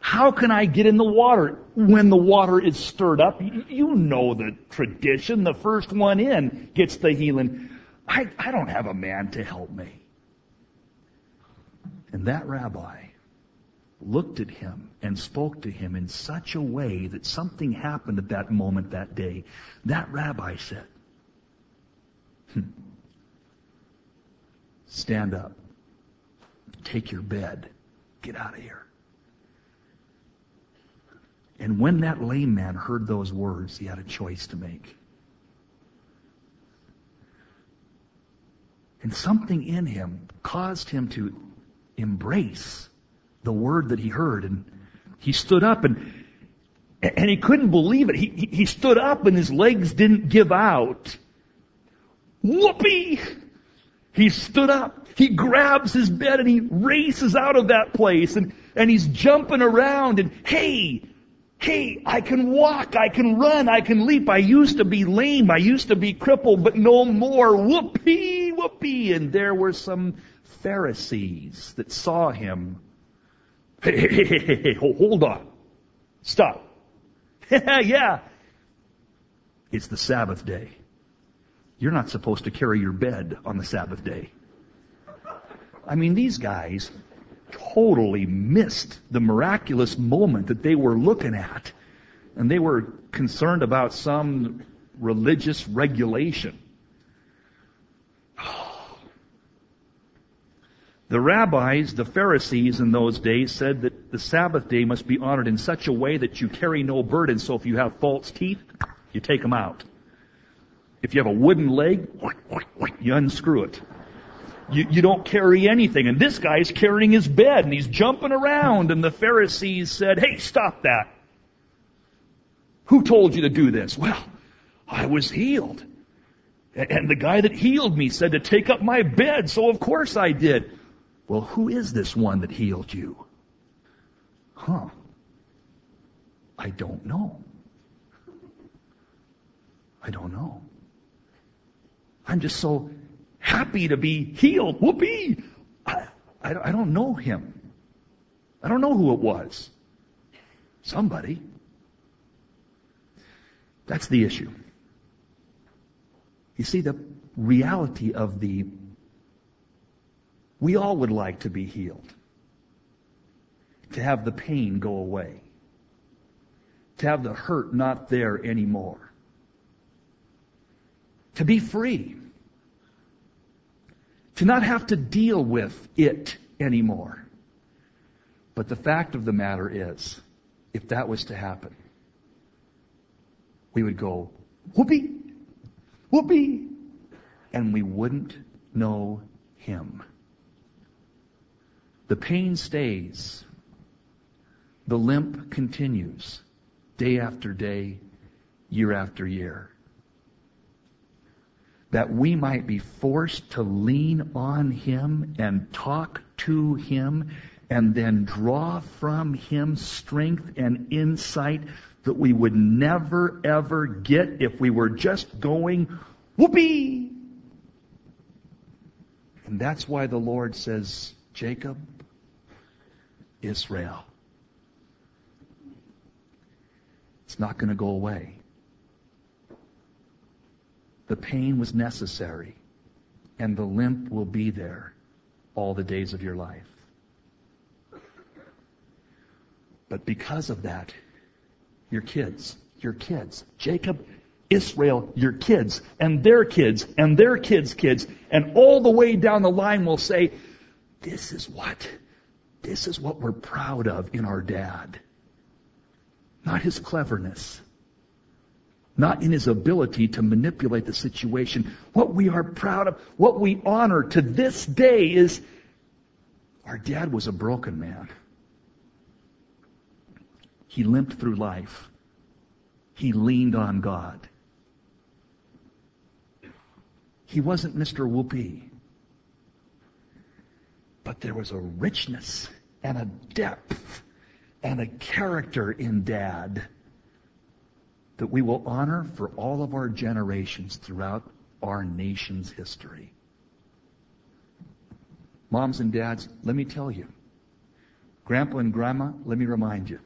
How can I get in the water when the water is stirred up? You know the tradition. The first one in gets the healing. I, I don't have a man to help me. And that rabbi looked at him and spoke to him in such a way that something happened at that moment that day. That rabbi said, hmm, Stand up. Take your bed. Get out of here. And when that lame man heard those words, he had a choice to make. And something in him caused him to embrace the word that he heard. And he stood up and, and he couldn't believe it. He, he stood up and his legs didn't give out. Whoopee! He stood up. He grabs his bed and he races out of that place and, and he's jumping around and, hey, hey, I can walk, I can run, I can leap. I used to be lame, I used to be crippled, but no more. Whoopee, whoopee. And there were some Pharisees that saw him. <laughs> Hey, hey, hey, hey, hey hold on. Stop. <laughs> yeah. It's the Sabbath day. You're not supposed to carry your bed on the Sabbath day. I mean, these guys totally missed the miraculous moment that they were looking at. And they were concerned about some religious regulation. <sighs> The rabbis, the Pharisees in those days said that the Sabbath day must be honored in such a way that you carry no burden. So if you have false teeth, you take them out. If you have a wooden leg, you unscrew it. You, you don't carry anything. And this guy's carrying his bed and he's jumping around and the Pharisees said, hey, stop that. Who told you to do this? Well, I was healed. And the guy that healed me said to take up my bed, so of course I did. Well, who is this one that healed you? Huh. I don't know. I don't know. I'm just so happy to be healed. Whoopee! I, I, I don't know him. I don't know who it was. Somebody. That's the issue. You see, the reality of the we all would like to be healed, to have the pain go away, to have the hurt not there anymore. To be free. To not have to deal with it anymore. But the fact of the matter is, if that was to happen, we would go, whoopee, whoopee, and we wouldn't know Him. The pain stays. The limp continues day after day, year after year. That we might be forced to lean on Him and talk to Him and then draw from Him strength and insight that we would never ever get if we were just going whoopee. And that's why the Lord says, Jacob, Israel. It's not going to go away. The pain was necessary, and the limp will be there all the days of your life. But because of that, your kids, your kids, Jacob, Israel, your kids, and their kids, and their kids' kids, and all the way down the line will say, this is what, this is what we're proud of in our dad. Not his cleverness. Not in his ability to manipulate the situation. What we are proud of, what we honor to this day is our dad was a broken man. He limped through life. He leaned on God. He wasn't Mr. Whoopee. But there was a richness and a depth and a character in Dad that we will honor for all of our generations throughout our nation's history. Moms and dads, let me tell you. Grandpa and grandma, let me remind you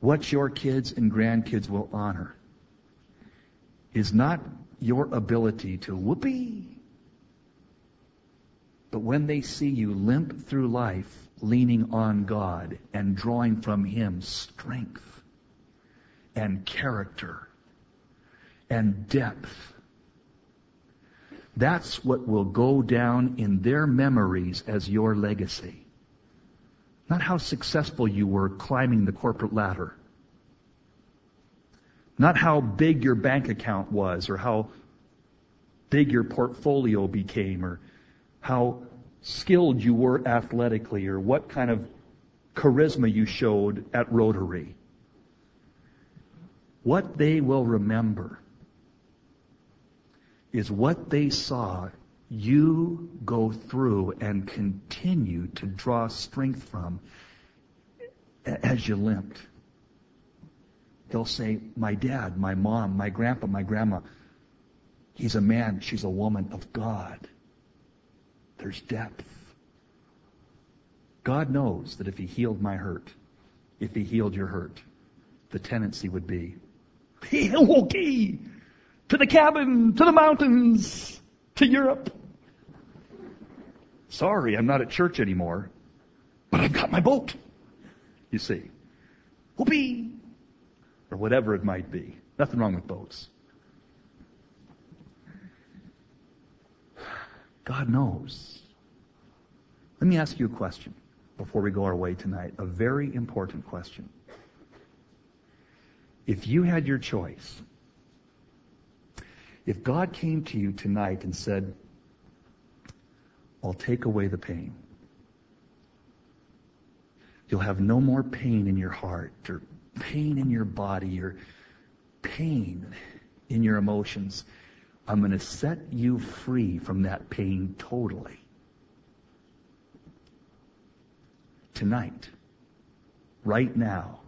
what your kids and grandkids will honor is not your ability to whoopee, but when they see you limp through life, leaning on God and drawing from Him strength and character and depth. That's what will go down in their memories as your legacy. Not how successful you were climbing the corporate ladder. Not how big your bank account was or how big your portfolio became or how skilled you were athletically or what kind of charisma you showed at Rotary. What they will remember is what they saw you go through and continue to draw strength from as you limped. They'll say, my dad, my mom, my grandpa, my grandma, he's a man, she's a woman of God. There's depth. God knows that if he healed my hurt, if he healed your hurt, the tendency would be, okay, to the cabin, to the mountains, to Europe. Sorry, I'm not at church anymore, but I've got my boat. You see. Whoopee! Or whatever it might be. Nothing wrong with boats. God knows. Let me ask you a question before we go our way tonight. A very important question. If you had your choice, if God came to you tonight and said, I'll take away the pain. You'll have no more pain in your heart or pain in your body or pain in your emotions. I'm going to set you free from that pain totally. Tonight, right now,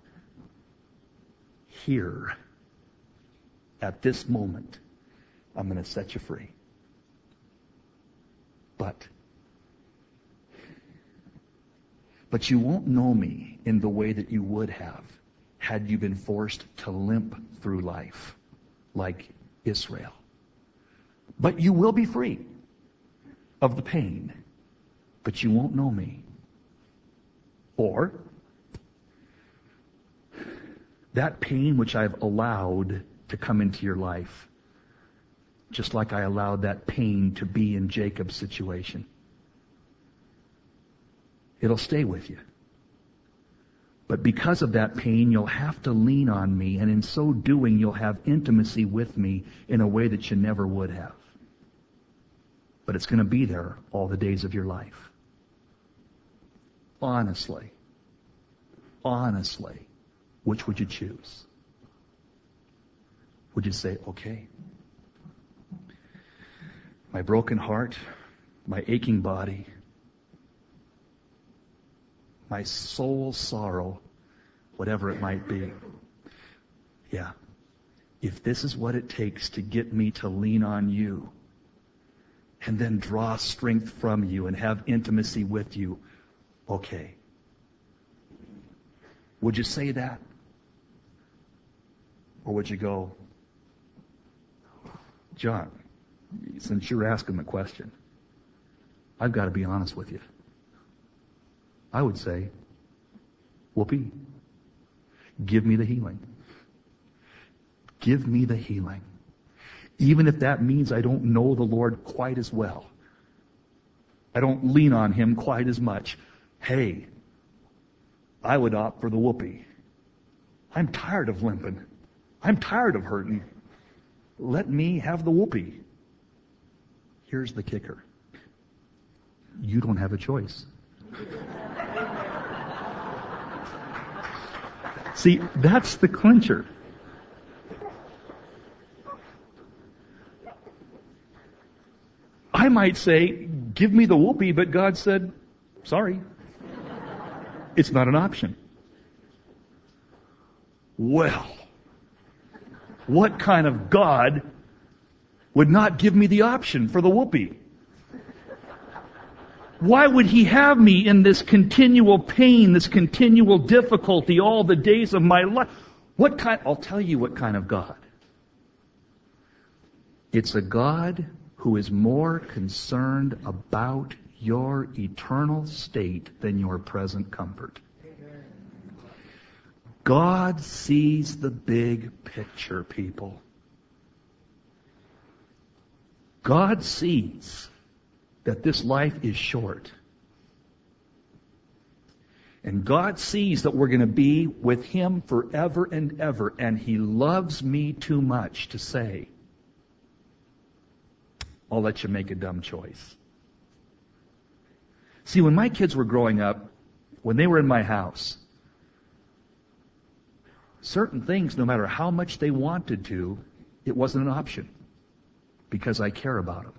here, at this moment, I'm going to set you free. But, but you won't know me in the way that you would have had you been forced to limp through life like Israel. But you will be free of the pain, but you won't know me. Or That pain which I've allowed to come into your life, just like I allowed that pain to be in Jacob's situation. It'll stay with you. But because of that pain, you'll have to lean on me, and in so doing, you'll have intimacy with me in a way that you never would have. But it's going to be there all the days of your life. Honestly. Honestly. Which would you choose? Would you say, okay, my broken heart, my aching body, my soul sorrow, whatever it might be. Yeah. If this is what it takes to get me to lean on you and then draw strength from you and have intimacy with you, okay. Would you say that? Or would you go, John, since you're asking the question, I've got to be honest with you. I would say, Whoopee, give me the healing. Give me the healing. Even if that means I don't know the Lord quite as well. I don't lean on Him quite as much. Hey, I would opt for the whoopee. I'm tired of limping. I'm tired of hurting. Let me have the whoopee. Here's the kicker. You don't have a choice. <laughs> See, that's the clincher. I might say, give me the whoopee, but God said, sorry. It's not an option. Well, what kind of God would not give me the option for the whoopee? Why would he have me in this continual pain, this continual difficulty all the days of my life? What kind, I'll tell you what kind of God. It's a God who is more concerned about your eternal state than your present comfort. God sees the big picture, people. God sees that this life is short. And God sees that we're going to be with Him forever and ever, and He loves me too much to say, I'll let you make a dumb choice. See, when my kids were growing up, when they were in my house, certain things, no matter how much they wanted to, it wasn't an option because I care about them.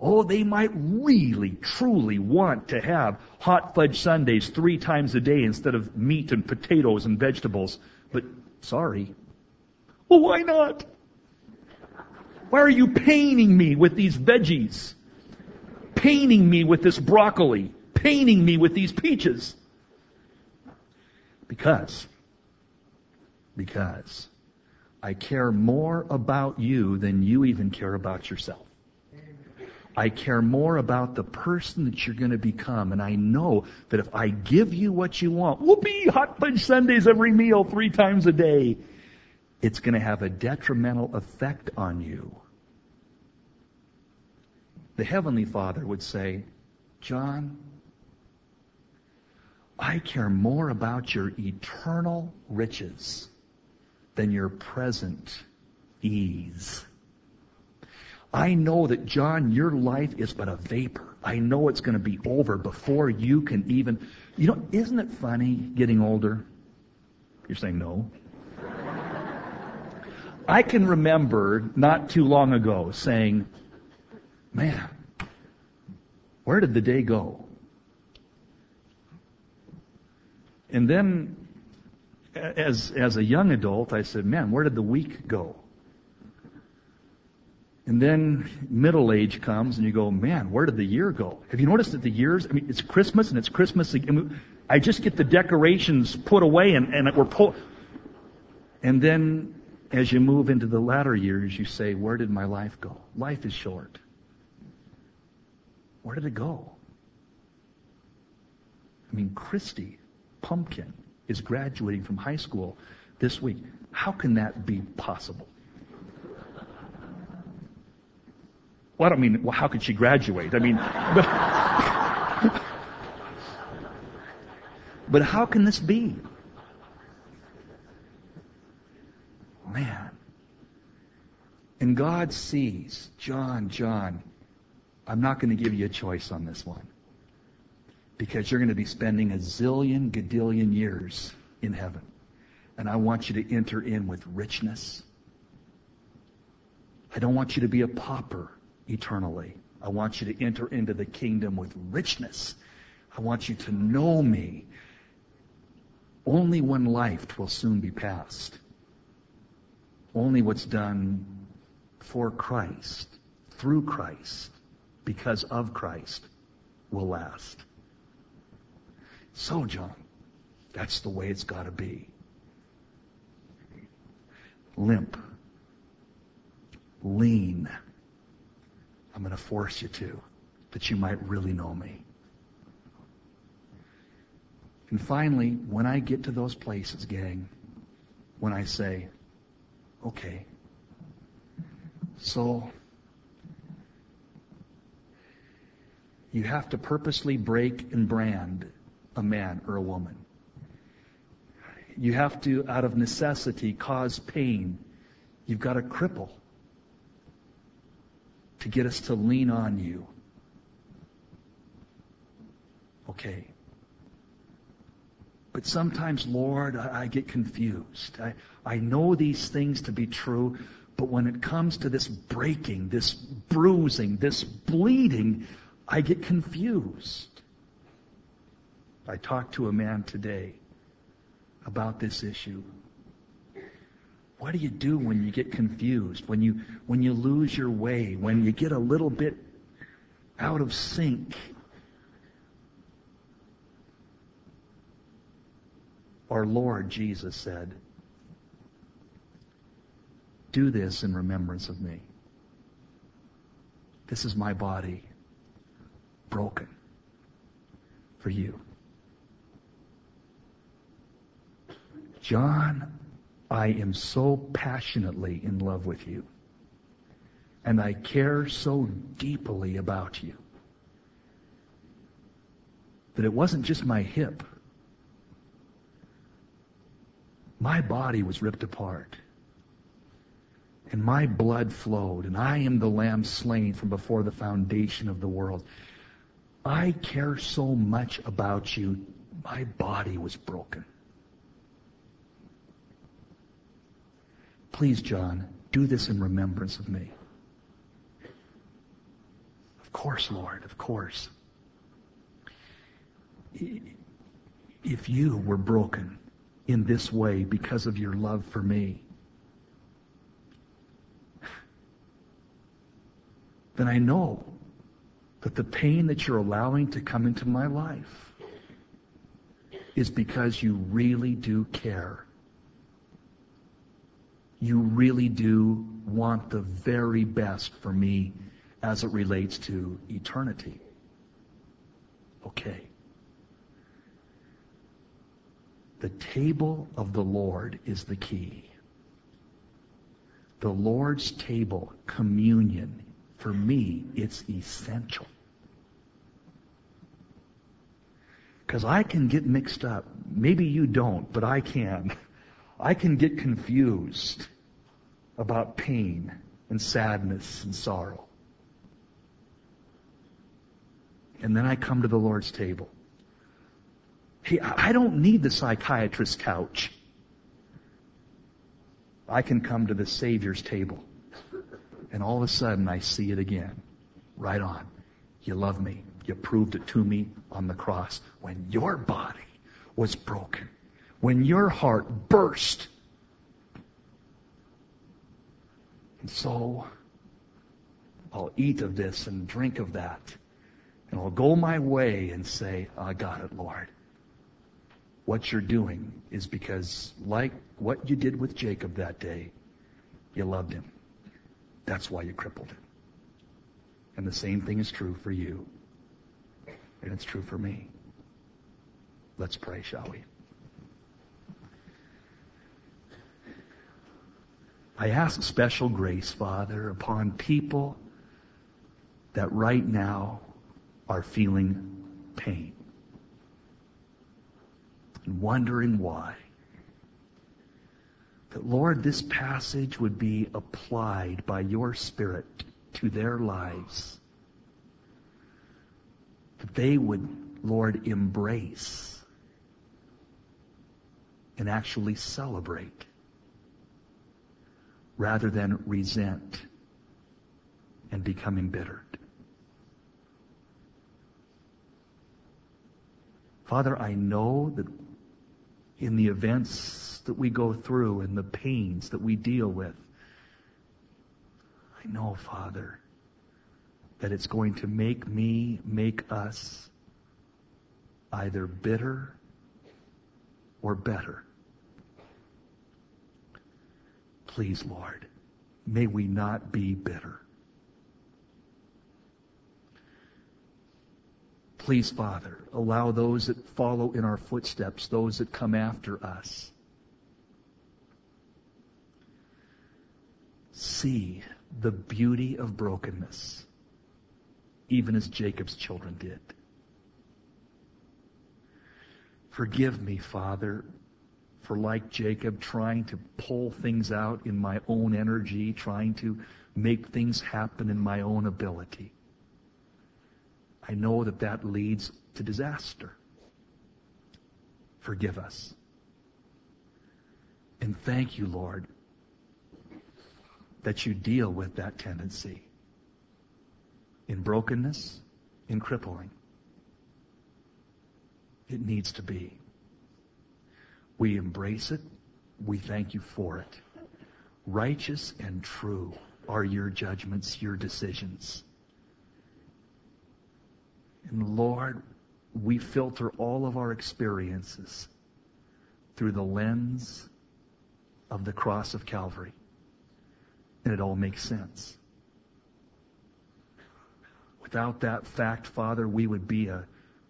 Oh, they might really, truly want to have hot fudge sundaes three times a day instead of meat and potatoes and vegetables. But sorry. Well, why not? Why are you paining me with these veggies? Paining me with this broccoli? Paining me with these peaches? Because, because I care more about you than you even care about yourself. I care more about the person that you're going to become. And I know that if I give you what you want, whoopee, hot fudge sundaes every meal three times a day, it's going to have a detrimental effect on you. The Heavenly Father would say, John, I care more about your eternal riches than your present ease. I know that, John, your life is but a vapor. I know it's going to be over before you can even. You know, isn't it funny getting older? You're saying no. I can remember not too long ago saying, man, where did the day go? And then, as, as a young adult, I said, man, where did the week go? And then middle age comes and you go, man, where did the year go? Have you noticed that the years, I mean, it's Christmas and it's Christmas again. I just get the decorations put away and, and we're pull. And then as you move into the latter years, you say, where did my life go? Life is short. Where did it go? I mean, Christy, pumpkin, is graduating from high school this week. How can that be possible? Well, I don't mean, well, how could she graduate? I mean, but, <laughs> but how can this be? Man. And God sees, John, John, I'm not going to give you a choice on this one. Because you're going to be spending a zillion, gadillion years in heaven. And I want you to enter in with richness. I don't want you to be a pauper eternally. I want you to enter into the kingdom with richness. I want you to know me. Only one life will soon be past. Only what's done for Christ, through Christ, because of Christ, will last. So, John, that's the way it's got to be. Limp. Lean. I'm going to force you to, that you might really know me. And finally, when I get to those places, gang, when I say, okay, so you have to purposely break and brand a man or a woman. You have to, out of necessity, cause pain. You've got to cripple to get us to lean on you. Okay. But sometimes, Lord, I, get confused. I, I know these things to be true, but when it comes to this breaking, this bruising, this bleeding, I get confused. I talked to a man today about this issue. What do you do when you get confused, when you, when you lose your way, when you get a little bit out of sync? Our Lord Jesus said, Do this in remembrance of me. This is my body broken for you. John I am so passionately in love with you. And I care so deeply about you that it wasn't just my hip. My body was ripped apart. And my blood flowed, and I am the lamb slain from before the foundation of the world. I care so much about you, my body was broken. Please, John, do this in remembrance of me. Of course, Lord, of course. If you were broken in this way because of your love for me, then I know that the pain that you're allowing to come into my life is because you really do care you really do want the very best for me as it relates to eternity. Okay. The table of the Lord is the key. The Lord's table, communion, for me, it's essential. Because I can get mixed up. Maybe you don't, but I can. <laughs> I can get confused about pain and sadness and sorrow. And then I come to the Lord's table. Hey, I don't need the psychiatrist's couch. I can come to the Savior's table. And all of a sudden I see it again. Right on. You love me. You proved it to me on the cross when your body was broken. When your heart burst And so I'll eat of this and drink of that. And I'll go my way and say, I got it, Lord. What you're doing is because, like what you did with Jacob that day, you loved him. That's why you crippled him. And the same thing is true for you. And it's true for me. Let's pray, shall we? I ask special grace, Father, upon people that right now are feeling pain and wondering why. That, Lord, this passage would be applied by your Spirit to their lives. That they would, Lord, embrace and actually celebrate rather than resent and become embittered. Father, I know that in the events that we go through and the pains that we deal with, I know, Father, that it's going to make me, make us either bitter or better. Please, Lord, may we not be bitter. Please, Father, allow those that follow in our footsteps, those that come after us, see the beauty of brokenness, even as Jacob's children did. Forgive me, Father, for like Jacob, trying to pull things out in my own energy, trying to make things happen in my own ability. I know that that leads to disaster. Forgive us. And thank you, Lord, that you deal with that tendency in brokenness, in crippling. It needs to be. We embrace it. We thank you for it. Righteous and true are your judgments, your decisions. And Lord, we filter all of our experiences through the lens of the cross of Calvary. And it all makes sense. Without that fact, Father, we would be a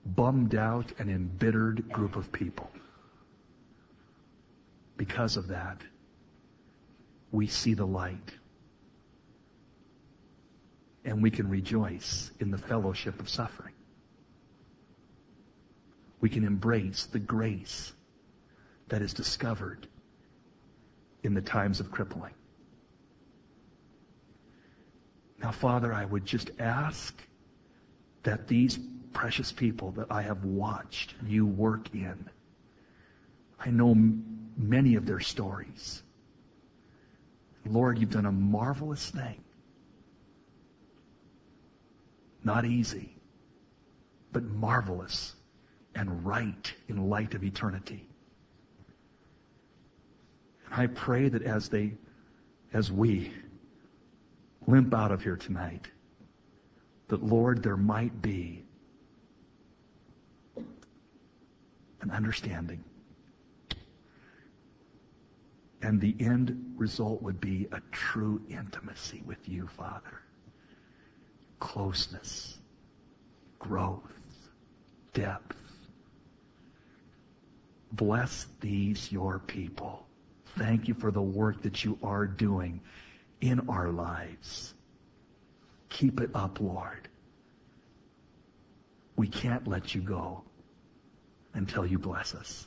bummed out and embittered group of people. Because of that, we see the light. And we can rejoice in the fellowship of suffering we can embrace the grace that is discovered in the times of crippling. Now, Father, I would just ask that these precious people that I have watched you work in, I know many of their stories. Lord, you've done a marvelous thing. Not easy, but marvelous and right in light of eternity. And I pray that as they, as we limp out of here tonight, that Lord, there might be an understanding. And the end result would be a true intimacy with you, Father. Closeness, growth, depth. Bless these, your people. Thank you for the work that you are doing in our lives. Keep it up, Lord. We can't let you go until you bless us.